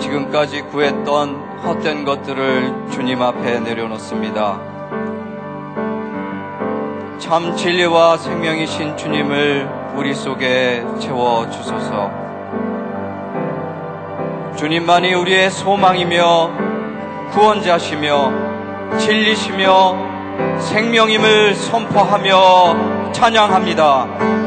지금까지 구했던 헛된 것들을 주님 앞에 내려놓습니다. 참 진리와 생명이신 주님을 우리 속에 채워 주소서. 주님만이 우리의 소망이며 구원자시며 진리시며 생명임을 선포하며 찬양합니다.